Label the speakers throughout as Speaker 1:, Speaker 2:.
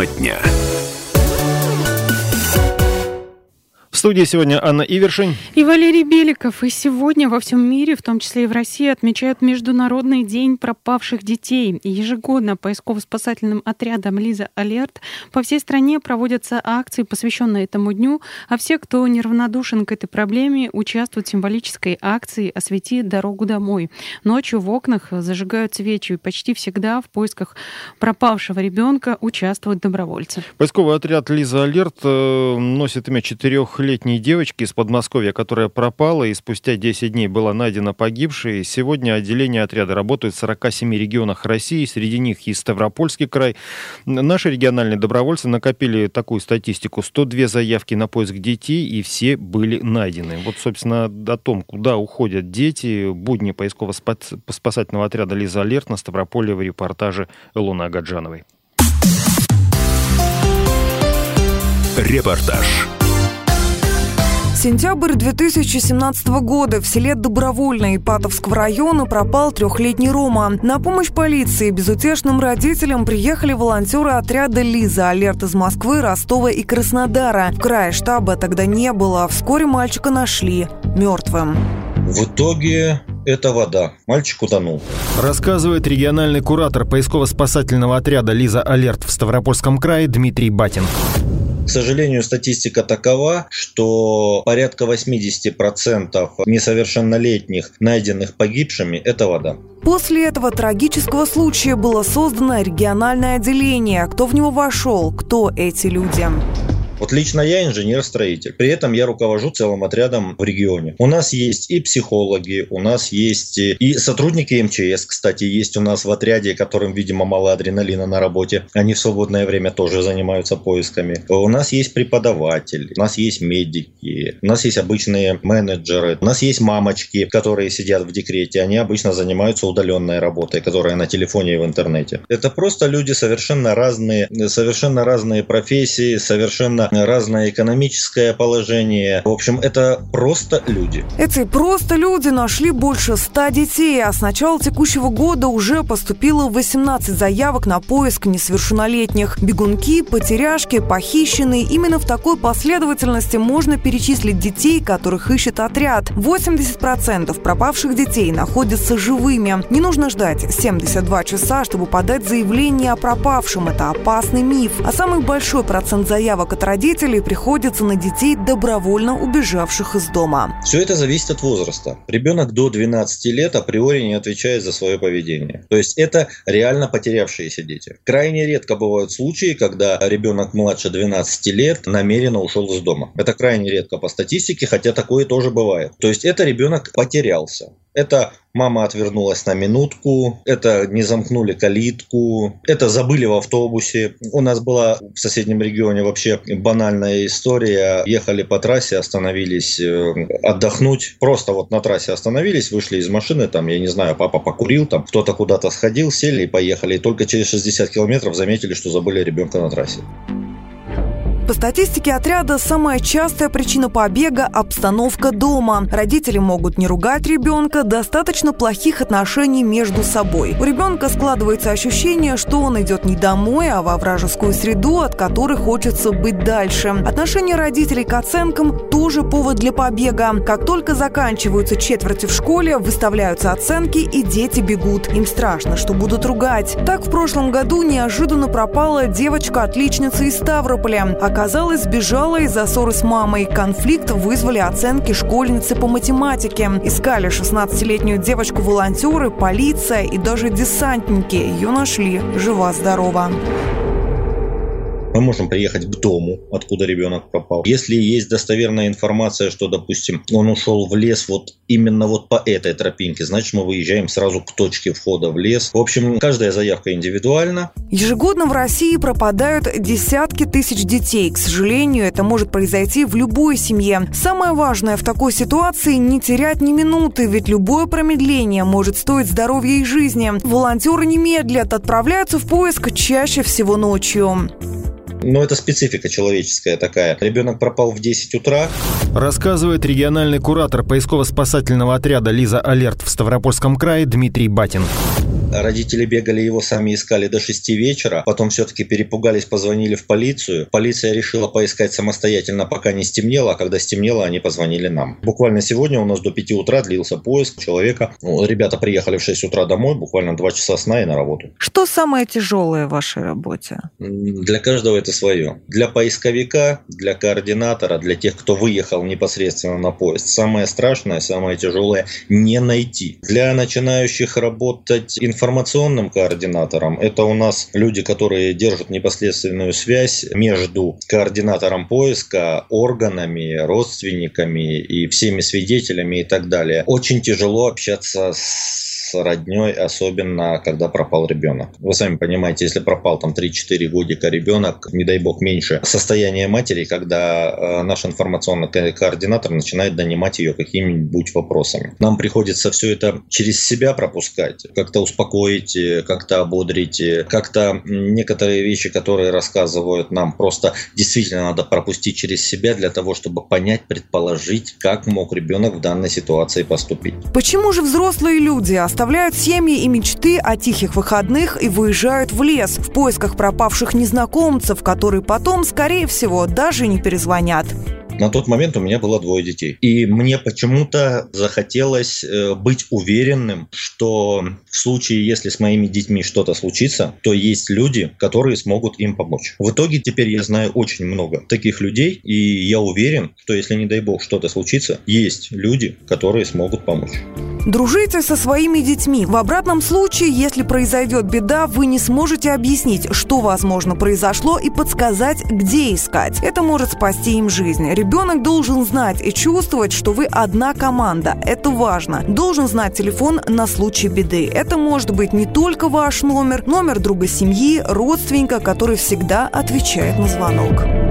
Speaker 1: Тема дня.
Speaker 2: Студии сегодня Анна Ивершин
Speaker 3: и Валерий Беликов. И сегодня во всем мире, в том числе и в России, отмечают Международный день пропавших детей. Ежегодно поисково-спасательным отрядом «Лиза Алерт» по всей стране проводятся акции, посвященные этому дню, а все, кто неравнодушен к этой проблеме, участвуют в символической акции «Освети дорогу домой». Ночью в окнах зажигают свечи, и почти всегда в поисках пропавшего ребенка участвуют добровольцы.
Speaker 2: Поисковый отряд «Лиза Алерт» э, носит имя четырех летней девочки из Подмосковья, которая пропала и спустя 10 дней была найдена погибшей. Сегодня отделение отряда работает в 47 регионах России, среди них и Ставропольский край. Наши региональные добровольцы накопили такую статистику. 102 заявки на поиск детей, и все были найдены. Вот, собственно, о том, куда уходят дети, будни поисково-спасательного отряда «Лиза Алерт» на Ставрополе в репортаже Луны Агаджановой.
Speaker 1: Репортаж.
Speaker 4: Сентябрь 2017 года в селе Добровольно Ипатовского района пропал трехлетний Рома. На помощь полиции безутешным родителям приехали волонтеры отряда «Лиза» алерт из Москвы, Ростова и Краснодара. В крае штаба тогда не было. Вскоре мальчика нашли мертвым.
Speaker 5: В итоге это вода. Мальчик утонул.
Speaker 2: Рассказывает региональный куратор поисково-спасательного отряда «Лиза Алерт» в Ставропольском крае Дмитрий Батин.
Speaker 5: К сожалению, статистика такова, что порядка 80% несовершеннолетних, найденных погибшими, это вода.
Speaker 4: После этого трагического случая было создано региональное отделение. Кто в него вошел? Кто эти люди?
Speaker 5: Вот лично я инженер-строитель. При этом я руковожу целым отрядом в регионе. У нас есть и психологи, у нас есть и сотрудники МЧС, кстати, есть у нас в отряде, которым, видимо, мало адреналина на работе. Они в свободное время тоже занимаются поисками. У нас есть преподаватели, у нас есть медики, у нас есть обычные менеджеры, у нас есть мамочки, которые сидят в декрете. Они обычно занимаются удаленной работой, которая на телефоне и в интернете. Это просто люди совершенно разные, совершенно разные профессии, совершенно разное экономическое положение. В общем, это просто люди.
Speaker 4: Эти просто люди нашли больше ста детей, а с начала текущего года уже поступило 18 заявок на поиск несовершеннолетних. Бегунки, потеряшки, похищенные. Именно в такой последовательности можно перечислить детей, которых ищет отряд. 80% пропавших детей находятся живыми. Не нужно ждать 72 часа, чтобы подать заявление о пропавшем. Это опасный миф. А самый большой процент заявок от родителей родителей приходится на детей, добровольно убежавших из дома.
Speaker 5: Все это зависит от возраста. Ребенок до 12 лет априори не отвечает за свое поведение. То есть это реально потерявшиеся дети. Крайне редко бывают случаи, когда ребенок младше 12 лет намеренно ушел из дома. Это крайне редко по статистике, хотя такое тоже бывает. То есть это ребенок потерялся. Это мама отвернулась на минутку, это не замкнули калитку, это забыли в автобусе. У нас была в соседнем регионе вообще банальная история. Ехали по трассе, остановились э, отдохнуть. Просто вот на трассе остановились, вышли из машины, там, я не знаю, папа покурил, там, кто-то куда-то сходил, сели и поехали. И только через 60 километров заметили, что забыли ребенка на трассе.
Speaker 4: По статистике отряда, самая частая причина побега – обстановка дома. Родители могут не ругать ребенка, достаточно плохих отношений между собой. У ребенка складывается ощущение, что он идет не домой, а во вражескую среду, от которой хочется быть дальше. Отношение родителей к оценкам – тоже повод для побега. Как только заканчиваются четверти в школе, выставляются оценки, и дети бегут. Им страшно, что будут ругать. Так в прошлом году неожиданно пропала девочка-отличница из Ставрополя. Оказалось, сбежала из-за ссоры с мамой. Конфликт вызвали оценки школьницы по математике. Искали 16-летнюю девочку волонтеры, полиция и даже десантники. Ее нашли жива-здорова.
Speaker 5: Мы можем приехать к дому, откуда ребенок пропал. Если есть достоверная информация, что, допустим, он ушел в лес вот именно вот по этой тропинке, значит, мы выезжаем сразу к точке входа в лес. В общем, каждая заявка индивидуальна.
Speaker 4: Ежегодно в России пропадают десятки тысяч детей. К сожалению, это может произойти в любой семье. Самое важное в такой ситуации – не терять ни минуты, ведь любое промедление может стоить здоровья и жизни. Волонтеры не медлят, отправляются в поиск чаще всего ночью.
Speaker 5: Но это специфика человеческая такая. Ребенок пропал в 10 утра.
Speaker 2: Рассказывает региональный куратор поисково-спасательного отряда «Лиза Алерт» в Ставропольском крае Дмитрий Батин.
Speaker 5: Родители бегали его, сами искали до 6 вечера. Потом все-таки перепугались, позвонили в полицию. Полиция решила поискать самостоятельно, пока не стемнело. А когда стемнело, они позвонили нам. Буквально сегодня у нас до 5 утра длился поиск человека. Ну, ребята приехали в 6 утра домой, буквально 2 часа сна и на работу.
Speaker 4: Что самое тяжелое в вашей работе?
Speaker 5: Для каждого это свое. Для поисковика, для координатора, для тех, кто выехал непосредственно на поезд. Самое страшное, самое тяжелое – не найти. Для начинающих работать информационным координатором. Это у нас люди, которые держат непосредственную связь между координатором поиска, органами, родственниками и всеми свидетелями и так далее. Очень тяжело общаться с с родней, особенно когда пропал ребенок. Вы сами понимаете, если пропал там 3-4 годика ребенок, не дай бог меньше, состояние матери, когда э, наш информационный координатор начинает донимать ее какими-нибудь вопросами. Нам приходится все это через себя пропускать, как-то успокоить, э, как-то ободрить, э, как-то некоторые вещи, которые рассказывают нам, просто действительно надо пропустить через себя для того, чтобы понять, предположить, как мог ребенок в данной ситуации поступить.
Speaker 4: Почему же взрослые люди оставляют семьи и мечты о тихих выходных и выезжают в лес в поисках пропавших незнакомцев, которые потом, скорее всего, даже не перезвонят.
Speaker 5: На тот момент у меня было двое детей. И мне почему-то захотелось э, быть уверенным, что в случае, если с моими детьми что-то случится, то есть люди, которые смогут им помочь. В итоге теперь я знаю очень много таких людей, и я уверен, что если, не дай бог, что-то случится, есть люди, которые смогут помочь.
Speaker 4: Дружите со своими детьми. В обратном случае, если произойдет беда, вы не сможете объяснить, что, возможно, произошло и подсказать, где искать. Это может спасти им жизнь. Ребенок должен знать и чувствовать, что вы одна команда. Это важно. Должен знать телефон на случай беды. Это может быть не только ваш номер, номер друга семьи, родственника, который всегда отвечает на звонок.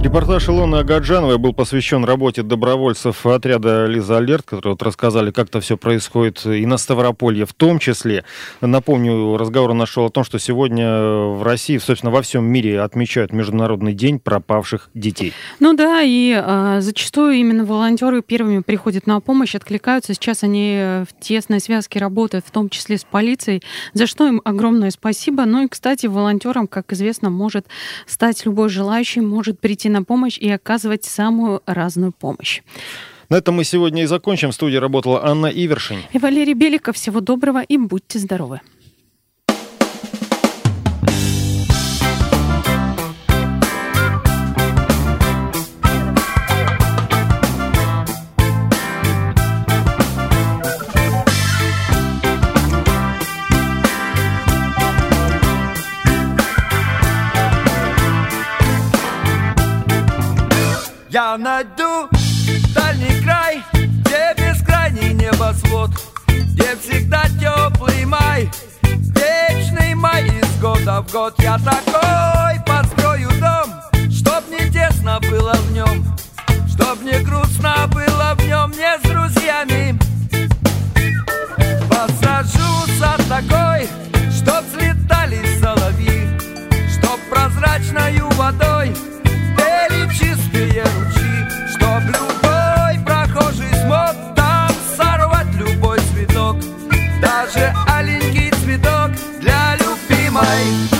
Speaker 2: Репортаж Илоны Агаджановой был посвящен работе добровольцев отряда «Лиза Алерт», которые вот рассказали, как это все происходит и на Ставрополье в том числе. Напомню, разговор нашел о том, что сегодня в России, собственно, во всем мире отмечают Международный день пропавших детей.
Speaker 3: Ну да, и э, зачастую именно волонтеры первыми приходят на помощь, откликаются. Сейчас они в тесной связке работают, в том числе с полицией, за что им огромное спасибо. Ну и, кстати, волонтером, как известно, может стать любой желающий, может прийти на помощь и оказывать самую разную помощь.
Speaker 2: На этом мы сегодня и закончим. В студии работала Анна Ивершин.
Speaker 3: И Валерий Беликов. Всего доброго и будьте здоровы.
Speaker 1: Найду дальний край, где бескрайний небосвод, где всегда теплый май, вечный май из года в год. Я такой даже аленький цветок для любимой.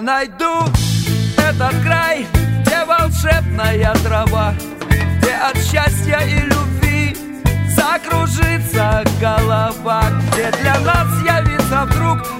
Speaker 1: Найду этот край, где волшебная трава, где от счастья и любви закружится голова, где для нас явится вдруг